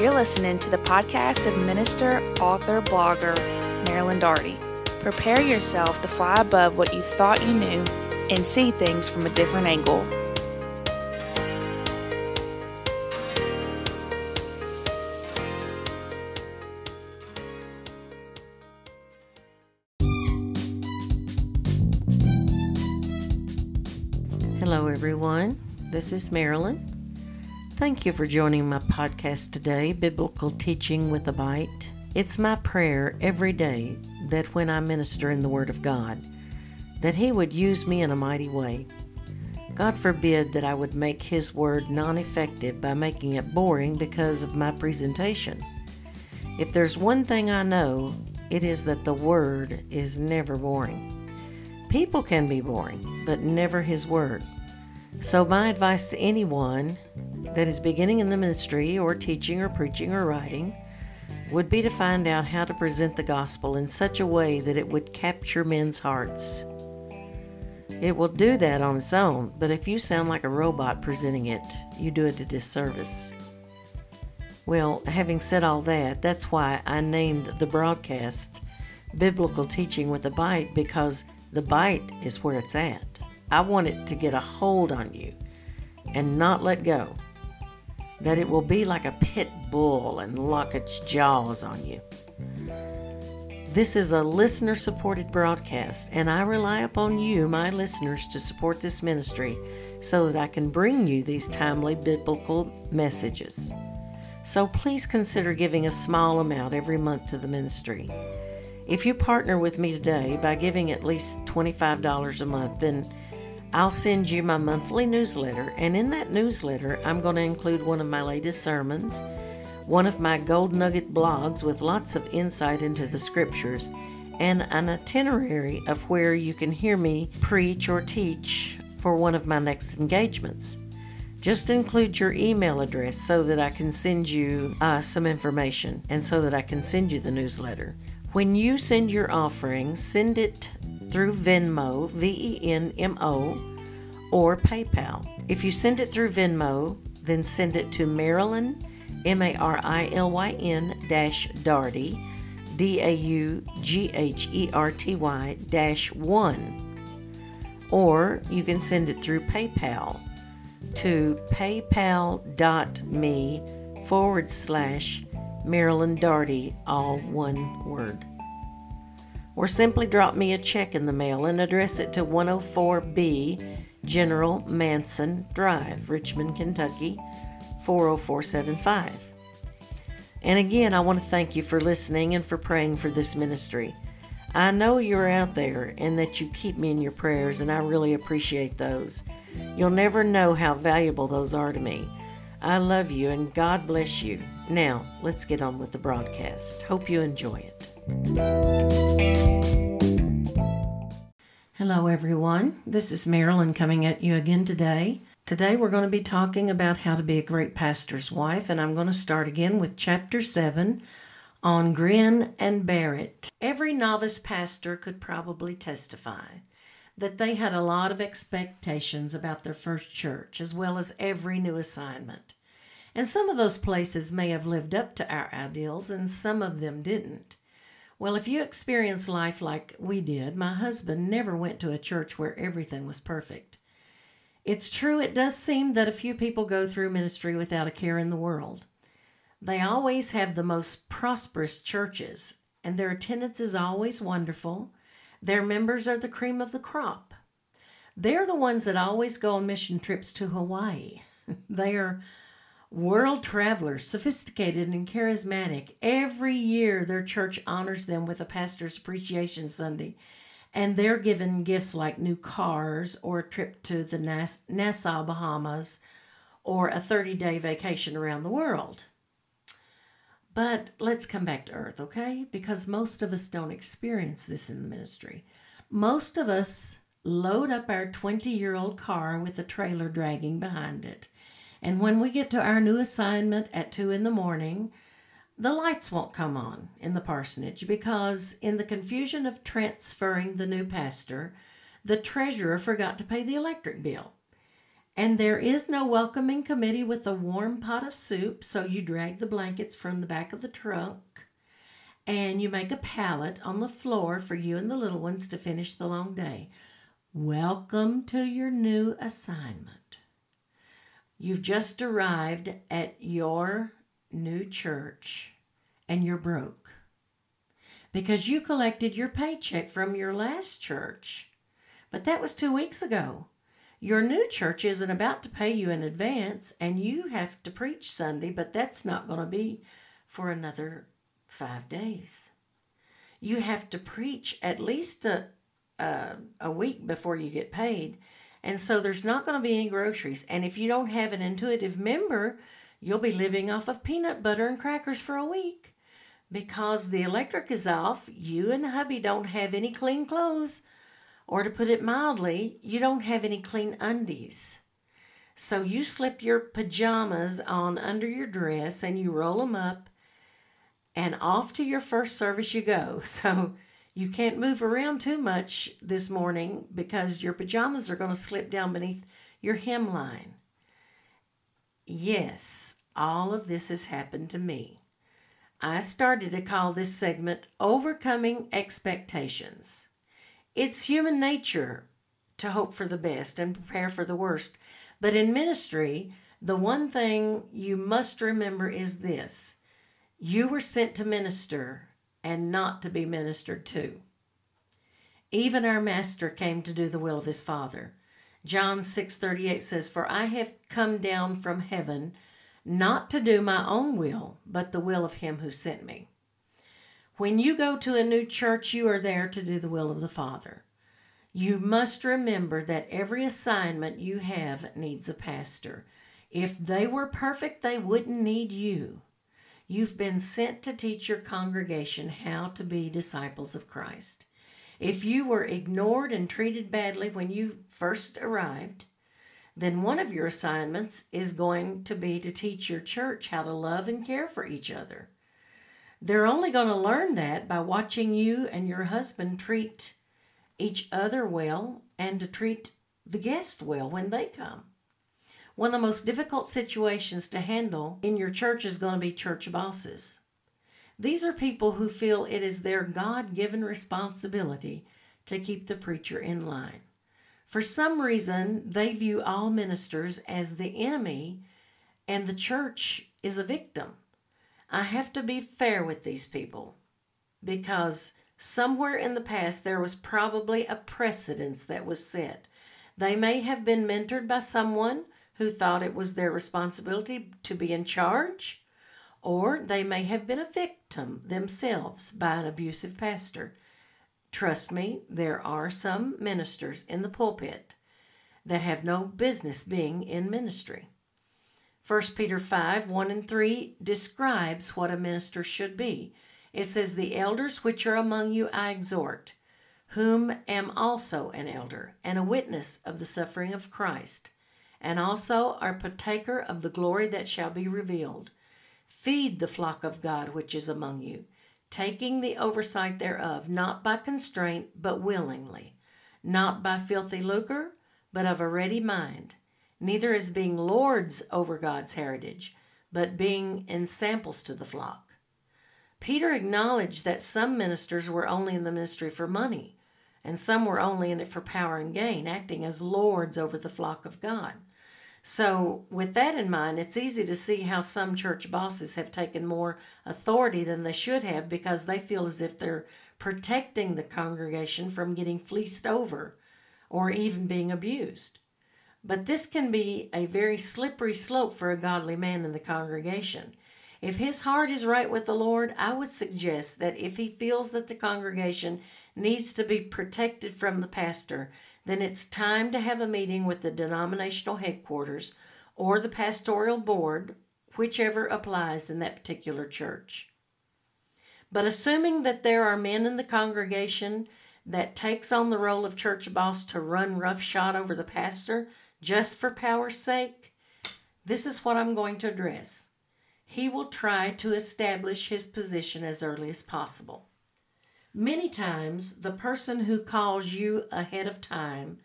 You're listening to the podcast of minister, author, blogger Marilyn Daugherty. Prepare yourself to fly above what you thought you knew and see things from a different angle. Hello, everyone. This is Marilyn. Thank you for joining my podcast today, Biblical Teaching with a Bite. It's my prayer every day that when I minister in the Word of God, that He would use me in a mighty way. God forbid that I would make His Word non effective by making it boring because of my presentation. If there's one thing I know, it is that the Word is never boring. People can be boring, but never His Word. So, my advice to anyone that is beginning in the ministry or teaching or preaching or writing would be to find out how to present the gospel in such a way that it would capture men's hearts. It will do that on its own, but if you sound like a robot presenting it, you do it a disservice. Well, having said all that, that's why I named the broadcast Biblical Teaching with a Bite because the bite is where it's at. I want it to get a hold on you and not let go. That it will be like a pit bull and lock its jaws on you. This is a listener supported broadcast, and I rely upon you, my listeners, to support this ministry so that I can bring you these timely biblical messages. So please consider giving a small amount every month to the ministry. If you partner with me today by giving at least $25 a month, then I'll send you my monthly newsletter, and in that newsletter, I'm going to include one of my latest sermons, one of my gold nugget blogs with lots of insight into the scriptures, and an itinerary of where you can hear me preach or teach for one of my next engagements. Just include your email address so that I can send you uh, some information and so that I can send you the newsletter. When you send your offering, send it through Venmo, V E N M O, or PayPal. If you send it through Venmo, then send it to Marilyn, M A R I L Y N dash Daugherty, D A U G H E R T Y dash 1. Or you can send it through PayPal to paypal.me forward slash Marilyn Daugherty, all one word or simply drop me a check in the mail and address it to 104B General Manson Drive, Richmond, Kentucky 40475. And again, I want to thank you for listening and for praying for this ministry. I know you're out there and that you keep me in your prayers, and I really appreciate those. You'll never know how valuable those are to me. I love you and God bless you. Now, let's get on with the broadcast. Hope you enjoy it. Hello, everyone. This is Marilyn coming at you again today. Today, we're going to be talking about how to be a great pastor's wife, and I'm going to start again with chapter 7 on Grin and Bear It. Every novice pastor could probably testify that they had a lot of expectations about their first church, as well as every new assignment. And some of those places may have lived up to our ideals, and some of them didn't. Well, if you experience life like we did, my husband never went to a church where everything was perfect. It's true, it does seem that a few people go through ministry without a care in the world. They always have the most prosperous churches, and their attendance is always wonderful. Their members are the cream of the crop. They're the ones that always go on mission trips to Hawaii. they are world travelers, sophisticated and charismatic. Every year, their church honors them with a pastor's appreciation Sunday, and they're given gifts like new cars or a trip to the Nas- Nassau, Bahamas, or a 30 day vacation around the world. But let's come back to earth, okay? Because most of us don't experience this in the ministry. Most of us load up our 20 year old car with a trailer dragging behind it. And when we get to our new assignment at 2 in the morning, the lights won't come on in the parsonage because, in the confusion of transferring the new pastor, the treasurer forgot to pay the electric bill. And there is no welcoming committee with a warm pot of soup, so you drag the blankets from the back of the trunk and you make a pallet on the floor for you and the little ones to finish the long day. Welcome to your new assignment. You've just arrived at your new church and you're broke because you collected your paycheck from your last church. But that was two weeks ago. Your new church isn't about to pay you in advance, and you have to preach Sunday, but that's not going to be for another five days. You have to preach at least a, a, a week before you get paid. And so there's not going to be any groceries. And if you don't have an intuitive member, you'll be living off of peanut butter and crackers for a week. Because the electric is off, you and hubby don't have any clean clothes. Or to put it mildly, you don't have any clean undies. So you slip your pajamas on under your dress and you roll them up and off to your first service you go. So you can't move around too much this morning because your pajamas are going to slip down beneath your hemline. Yes, all of this has happened to me. I started to call this segment Overcoming Expectations. It's human nature to hope for the best and prepare for the worst. But in ministry, the one thing you must remember is this you were sent to minister and not to be ministered to. Even our master came to do the will of his Father. John 6:38 says, "For I have come down from heaven not to do my own will, but the will of him who sent me." When you go to a new church, you are there to do the will of the Father. You must remember that every assignment you have needs a pastor. If they were perfect, they wouldn't need you. You've been sent to teach your congregation how to be disciples of Christ. If you were ignored and treated badly when you first arrived, then one of your assignments is going to be to teach your church how to love and care for each other. They're only going to learn that by watching you and your husband treat each other well and to treat the guests well when they come. One of the most difficult situations to handle in your church is going to be church bosses. These are people who feel it is their God given responsibility to keep the preacher in line. For some reason, they view all ministers as the enemy and the church is a victim. I have to be fair with these people because somewhere in the past there was probably a precedence that was set. They may have been mentored by someone who thought it was their responsibility to be in charge, or they may have been a victim themselves by an abusive pastor. Trust me, there are some ministers in the pulpit that have no business being in ministry. 1 Peter 5 1 and 3 describes what a minister should be. It says, The elders which are among you I exhort, whom am also an elder, and a witness of the suffering of Christ and also are partaker of the glory that shall be revealed. Feed the flock of God which is among you, taking the oversight thereof, not by constraint, but willingly, not by filthy lucre, but of a ready mind, neither as being lords over God's heritage, but being ensamples to the flock. Peter acknowledged that some ministers were only in the ministry for money, and some were only in it for power and gain, acting as lords over the flock of God. So, with that in mind, it's easy to see how some church bosses have taken more authority than they should have because they feel as if they're protecting the congregation from getting fleeced over or even being abused. But this can be a very slippery slope for a godly man in the congregation. If his heart is right with the Lord, I would suggest that if he feels that the congregation needs to be protected from the pastor, then it's time to have a meeting with the denominational headquarters or the pastoral board, whichever applies in that particular church. But assuming that there are men in the congregation that takes on the role of church boss to run roughshod over the pastor just for power's sake, this is what I'm going to address. He will try to establish his position as early as possible. Many times, the person who calls you ahead of time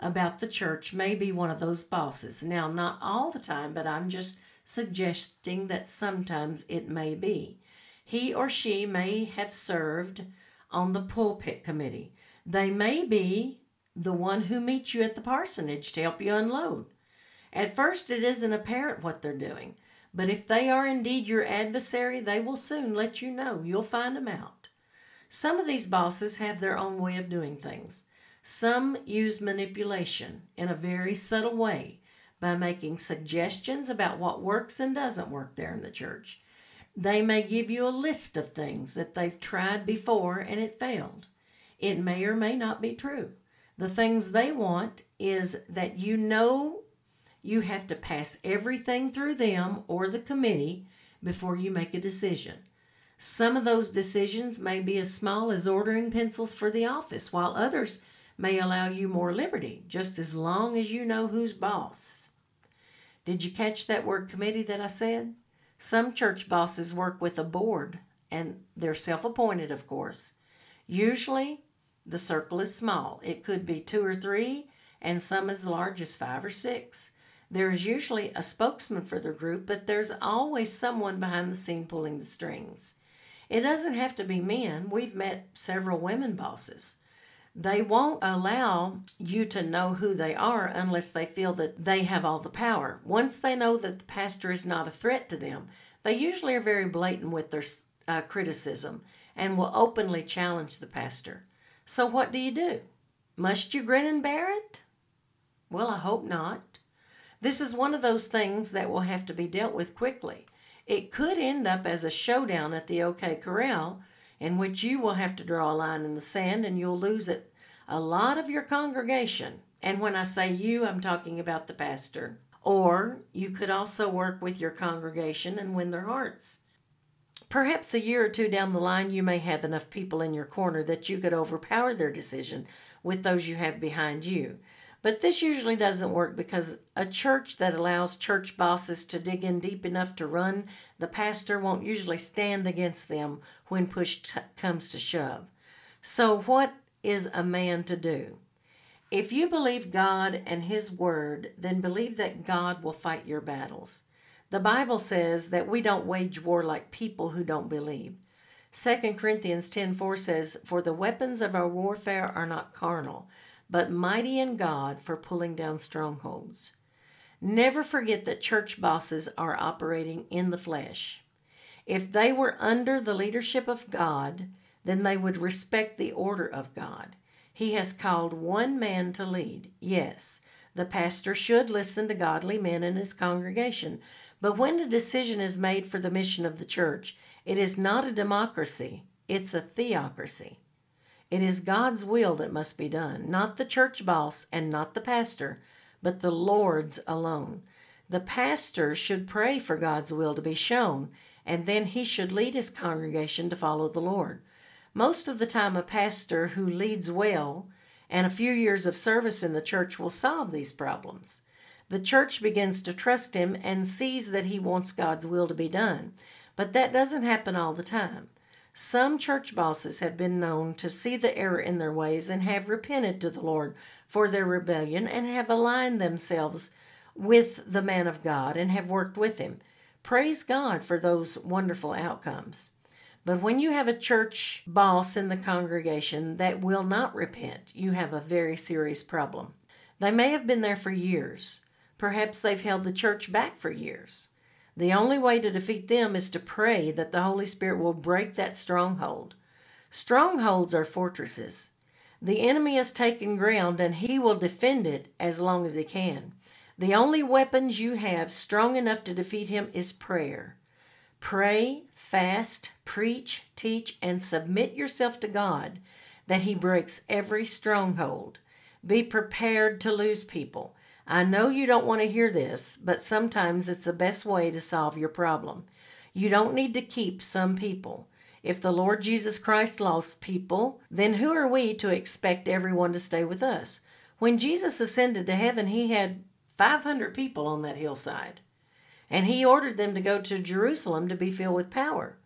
about the church may be one of those bosses. Now, not all the time, but I'm just suggesting that sometimes it may be. He or she may have served on the pulpit committee. They may be the one who meets you at the parsonage to help you unload. At first, it isn't apparent what they're doing, but if they are indeed your adversary, they will soon let you know. You'll find them out. Some of these bosses have their own way of doing things. Some use manipulation in a very subtle way by making suggestions about what works and doesn't work there in the church. They may give you a list of things that they've tried before and it failed. It may or may not be true. The things they want is that you know you have to pass everything through them or the committee before you make a decision. Some of those decisions may be as small as ordering pencils for the office, while others may allow you more liberty, just as long as you know who's boss. Did you catch that word committee that I said? Some church bosses work with a board, and they're self appointed, of course. Usually, the circle is small. It could be two or three, and some as large as five or six. There is usually a spokesman for the group, but there's always someone behind the scene pulling the strings. It doesn't have to be men. We've met several women bosses. They won't allow you to know who they are unless they feel that they have all the power. Once they know that the pastor is not a threat to them, they usually are very blatant with their uh, criticism and will openly challenge the pastor. So, what do you do? Must you grin and bear it? Well, I hope not. This is one of those things that will have to be dealt with quickly. It could end up as a showdown at the OK Corral, in which you will have to draw a line in the sand and you'll lose it a lot of your congregation. And when I say you, I'm talking about the pastor. Or you could also work with your congregation and win their hearts. Perhaps a year or two down the line, you may have enough people in your corner that you could overpower their decision with those you have behind you. But this usually doesn't work because a church that allows church bosses to dig in deep enough to run the pastor won't usually stand against them when push t- comes to shove. So, what is a man to do? If you believe God and His Word, then believe that God will fight your battles. The Bible says that we don't wage war like people who don't believe. 2 Corinthians 10:4 says, "For the weapons of our warfare are not carnal, but mighty in God for pulling down strongholds. Never forget that church bosses are operating in the flesh. If they were under the leadership of God, then they would respect the order of God. He has called one man to lead. Yes, the pastor should listen to godly men in his congregation, but when a decision is made for the mission of the church, it is not a democracy, it's a theocracy. It is God's will that must be done, not the church boss and not the pastor, but the Lord's alone. The pastor should pray for God's will to be shown, and then he should lead his congregation to follow the Lord. Most of the time, a pastor who leads well and a few years of service in the church will solve these problems. The church begins to trust him and sees that he wants God's will to be done, but that doesn't happen all the time. Some church bosses have been known to see the error in their ways and have repented to the Lord for their rebellion and have aligned themselves with the man of God and have worked with him. Praise God for those wonderful outcomes. But when you have a church boss in the congregation that will not repent, you have a very serious problem. They may have been there for years. Perhaps they've held the church back for years. The only way to defeat them is to pray that the Holy Spirit will break that stronghold. Strongholds are fortresses. The enemy has taken ground and he will defend it as long as he can. The only weapons you have strong enough to defeat him is prayer. Pray, fast, preach, teach, and submit yourself to God that he breaks every stronghold. Be prepared to lose people. I know you don't want to hear this, but sometimes it's the best way to solve your problem. You don't need to keep some people. If the Lord Jesus Christ lost people, then who are we to expect everyone to stay with us? When Jesus ascended to heaven, he had 500 people on that hillside, and he ordered them to go to Jerusalem to be filled with power.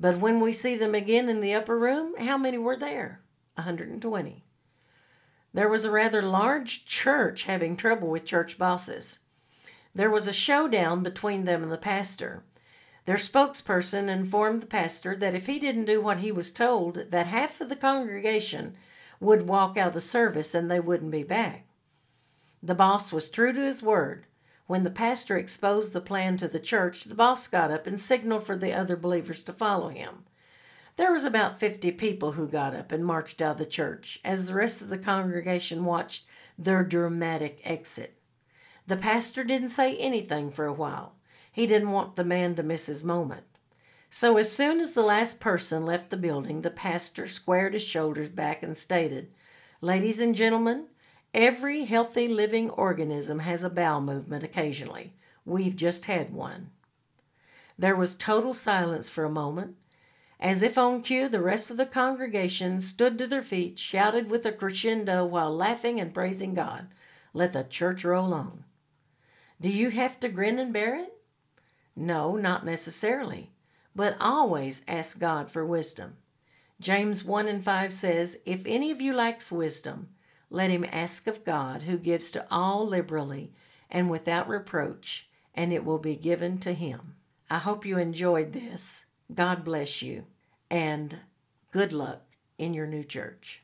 But when we see them again in the upper room, how many were there? 120. There was a rather large church having trouble with church bosses. There was a showdown between them and the pastor. Their spokesperson informed the pastor that if he didn't do what he was told, that half of the congregation would walk out of the service and they wouldn't be back. The boss was true to his word. When the pastor exposed the plan to the church, the boss got up and signaled for the other believers to follow him. There was about 50 people who got up and marched out of the church as the rest of the congregation watched their dramatic exit. The pastor didn't say anything for a while. He didn't want the man to miss his moment. So as soon as the last person left the building, the pastor squared his shoulders back and stated, Ladies and gentlemen, every healthy living organism has a bowel movement occasionally. We've just had one. There was total silence for a moment. As if on cue, the rest of the congregation stood to their feet, shouted with a crescendo while laughing and praising God. Let the church roll on. Do you have to grin and bear it? No, not necessarily, but always ask God for wisdom. James 1 and 5 says, If any of you lacks wisdom, let him ask of God, who gives to all liberally and without reproach, and it will be given to him. I hope you enjoyed this. God bless you, and good luck in your new church.